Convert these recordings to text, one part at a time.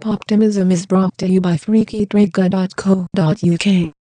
Poptimism is brought to you by FreakyTrigger.co.uk.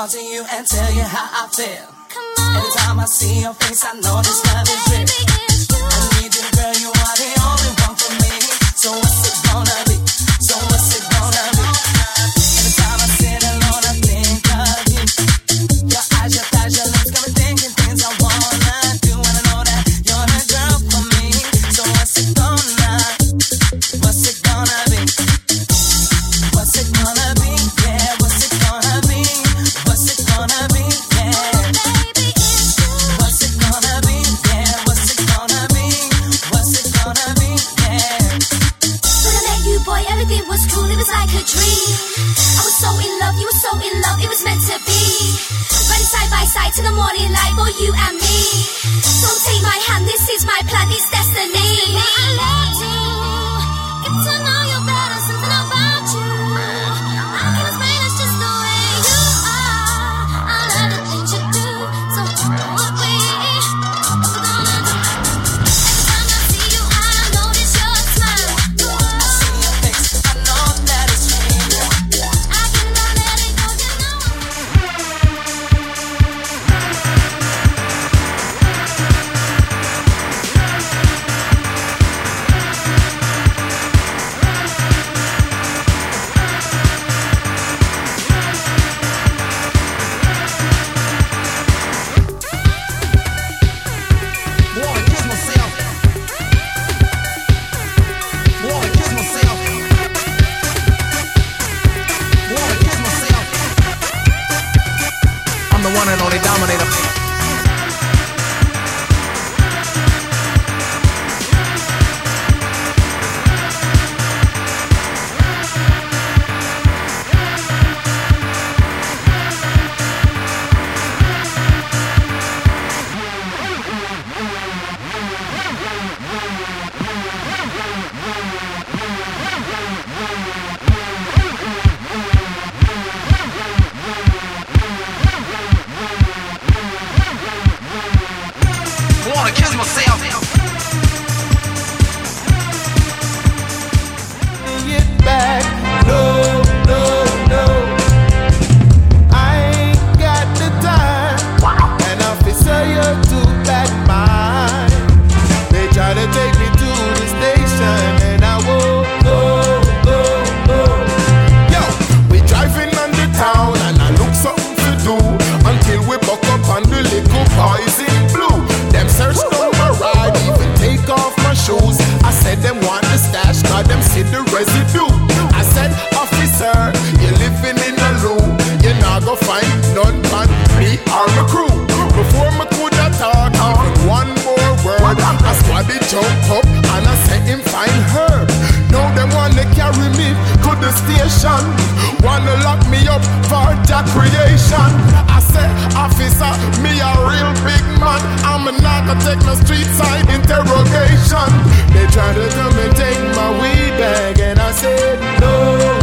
run to you and tell you how I feel. Come on. Every time I see your face, I know this love is real. I need you, girl, you are the sight to the morning light for you. up and I say him find herb. Now they wanna carry me to the station. Wanna lock me up for that creation. I say, officer, me a real big man. I'm not gonna take my street side interrogation. They try to come and take my weed bag and I said no.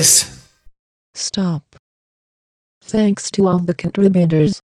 this? Stop. Thanks to all the contributors.